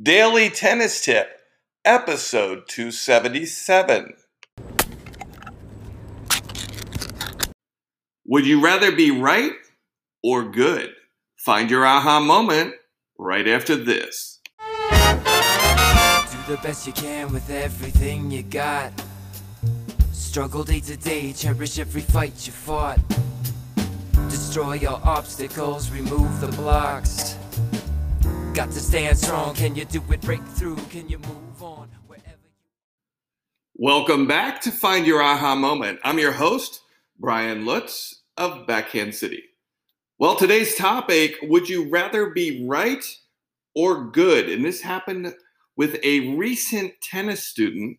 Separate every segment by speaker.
Speaker 1: Daily Tennis Tip, episode 277. Would you rather be right or good? Find your aha moment right after this.
Speaker 2: Do the best you can with everything you got. Struggle day to day, cherish every fight you fought. Destroy your obstacles, remove the blocks. Got to stand strong. Can you do it? Break through. Can you move on? Wherever you
Speaker 1: Welcome back to Find Your Aha Moment. I'm your host, Brian Lutz of Backhand City. Well, today's topic would you rather be right or good? And this happened with a recent tennis student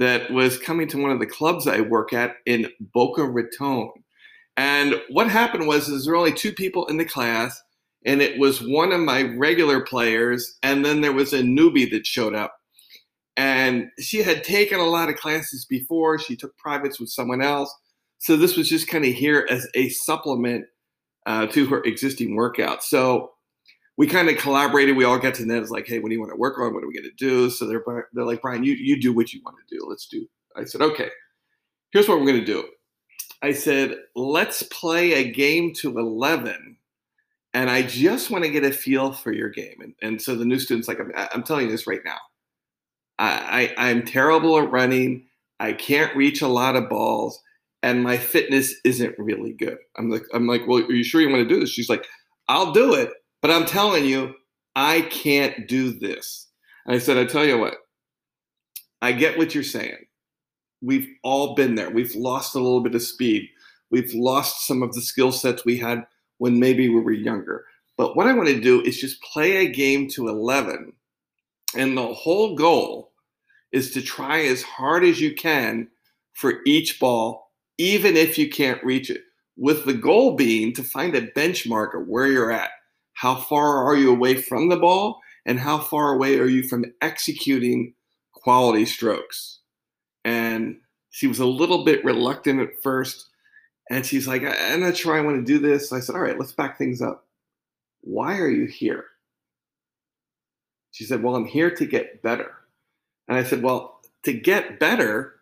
Speaker 1: that was coming to one of the clubs I work at in Boca Raton. And what happened was, is there were only two people in the class, and it was one of my regular players, and then there was a newbie that showed up. And she had taken a lot of classes before. She took privates with someone else. So this was just kind of here as a supplement uh, to her existing workout. So we kind of collaborated. We all got to. It's like, hey, what do you want to work on? What are we going to do? So they're they're like, Brian, you you do what you want to do. Let's do. I said, okay. Here's what we're going to do. I said, let's play a game to eleven, and I just want to get a feel for your game. And, and so the new students, like, I'm, I'm telling you this right now. I, I I'm terrible at running. I can't reach a lot of balls, and my fitness isn't really good. I'm like, I'm like, well, are you sure you want to do this? She's like, I'll do it, but I'm telling you, I can't do this. And I said, I tell you what, I get what you're saying. We've all been there. We've lost a little bit of speed. We've lost some of the skill sets we had when maybe we were younger. But what I want to do is just play a game to 11. And the whole goal is to try as hard as you can for each ball, even if you can't reach it, with the goal being to find a benchmark of where you're at. How far are you away from the ball? And how far away are you from executing quality strokes? And she was a little bit reluctant at first. And she's like, I'm not sure I want to do this. So I said, All right, let's back things up. Why are you here? She said, Well, I'm here to get better. And I said, Well, to get better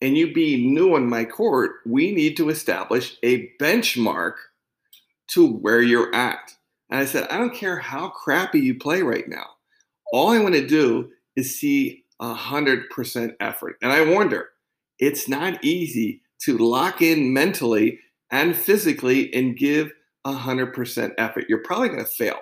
Speaker 1: and you be new on my court, we need to establish a benchmark to where you're at. And I said, I don't care how crappy you play right now. All I want to do is see 100% effort. And I warned her, it's not easy to lock in mentally and physically and give 100% effort. You're probably going to fail.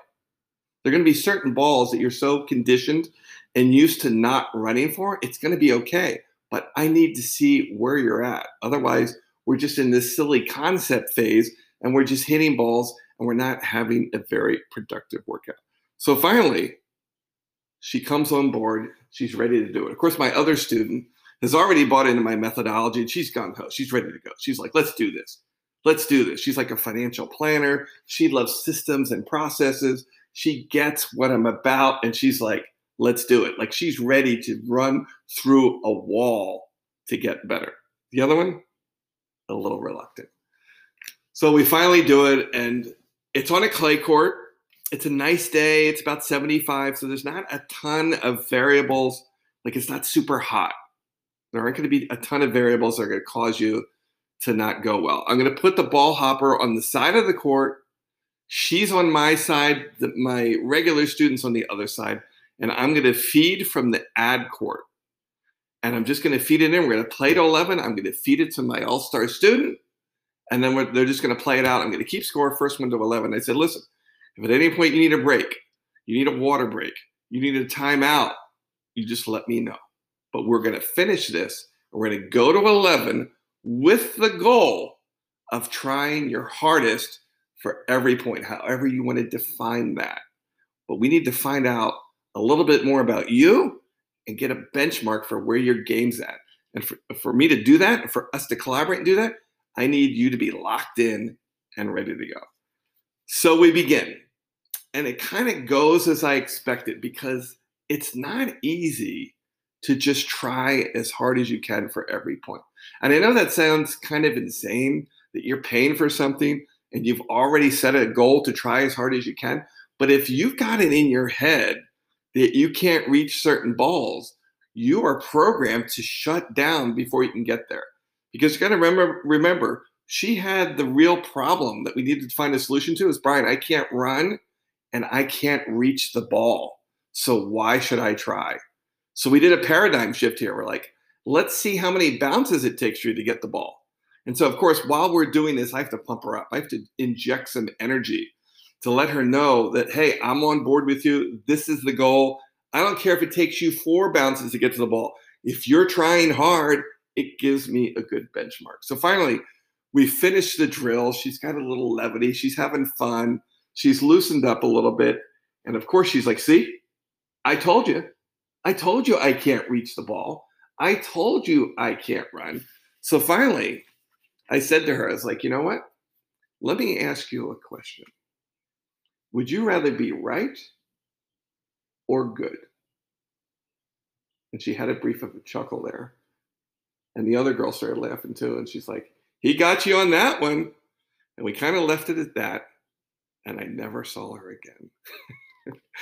Speaker 1: There are going to be certain balls that you're so conditioned and used to not running for, it's going to be okay. But I need to see where you're at. Otherwise, we're just in this silly concept phase and we're just hitting balls and we're not having a very productive workout. So finally, she comes on board. She's ready to do it. Of course, my other student has already bought into my methodology and she's gung ho. She's ready to go. She's like, let's do this. Let's do this. She's like a financial planner. She loves systems and processes. She gets what I'm about and she's like, let's do it. Like she's ready to run through a wall to get better. The other one, a little reluctant. So we finally do it and it's on a clay court. It's a nice day. It's about 75. So there's not a ton of variables. Like it's not super hot. There aren't going to be a ton of variables that are going to cause you to not go well. I'm going to put the ball hopper on the side of the court. She's on my side, the, my regular students on the other side. And I'm going to feed from the ad court. And I'm just going to feed it in. We're going to play to 11. I'm going to feed it to my all star student and then they're just going to play it out. I'm going to keep score first one to 11. I said, listen, if at any point you need a break, you need a water break, you need a timeout, you just let me know. But we're going to finish this. We're going to go to 11 with the goal of trying your hardest for every point, however you want to define that. But we need to find out a little bit more about you and get a benchmark for where your game's at. And for, for me to do that, for us to collaborate and do that, I need you to be locked in and ready to go. So we begin. And it kind of goes as I expected because it's not easy to just try as hard as you can for every point. And I know that sounds kind of insane that you're paying for something and you've already set a goal to try as hard as you can. But if you've got it in your head that you can't reach certain balls, you are programmed to shut down before you can get there. Because you got to remember, remember, she had the real problem that we needed to find a solution to is Brian, I can't run and I can't reach the ball. So why should I try? So we did a paradigm shift here. We're like, let's see how many bounces it takes you to get the ball. And so, of course, while we're doing this, I have to pump her up. I have to inject some energy to let her know that, hey, I'm on board with you. This is the goal. I don't care if it takes you four bounces to get to the ball. If you're trying hard, it gives me a good benchmark. So finally, we finished the drill. She's got a little levity. She's having fun. She's loosened up a little bit. And of course, she's like, see, I told you. I told you I can't reach the ball. I told you I can't run. So finally, I said to her, I was like, you know what? Let me ask you a question. Would you rather be right or good? And she had a brief of a chuckle there. And the other girl started laughing too. And she's like, he got you on that one. And we kind of left it at that. And I never saw her again.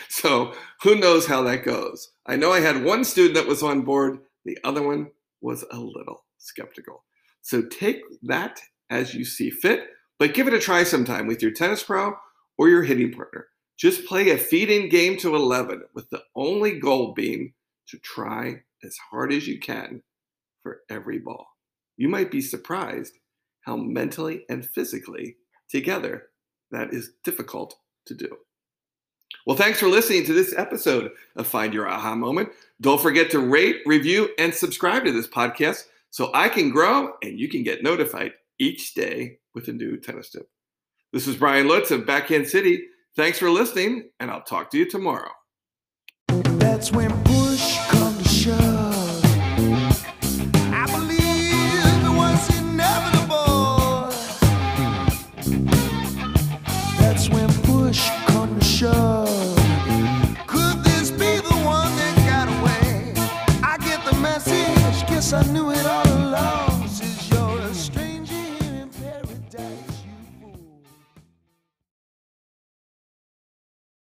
Speaker 1: so who knows how that goes? I know I had one student that was on board, the other one was a little skeptical. So take that as you see fit, but give it a try sometime with your tennis pro or your hitting partner. Just play a feed in game to 11 with the only goal being to try as hard as you can for every ball. You might be surprised how mentally and physically together that is difficult to do. Well, thanks for listening to this episode of Find Your Aha Moment. Don't forget to rate, review, and subscribe to this podcast so I can grow and you can get notified each day with a new tennis tip. This is Brian Lutz of Backhand City. Thanks for listening, and I'll talk to you tomorrow. That's when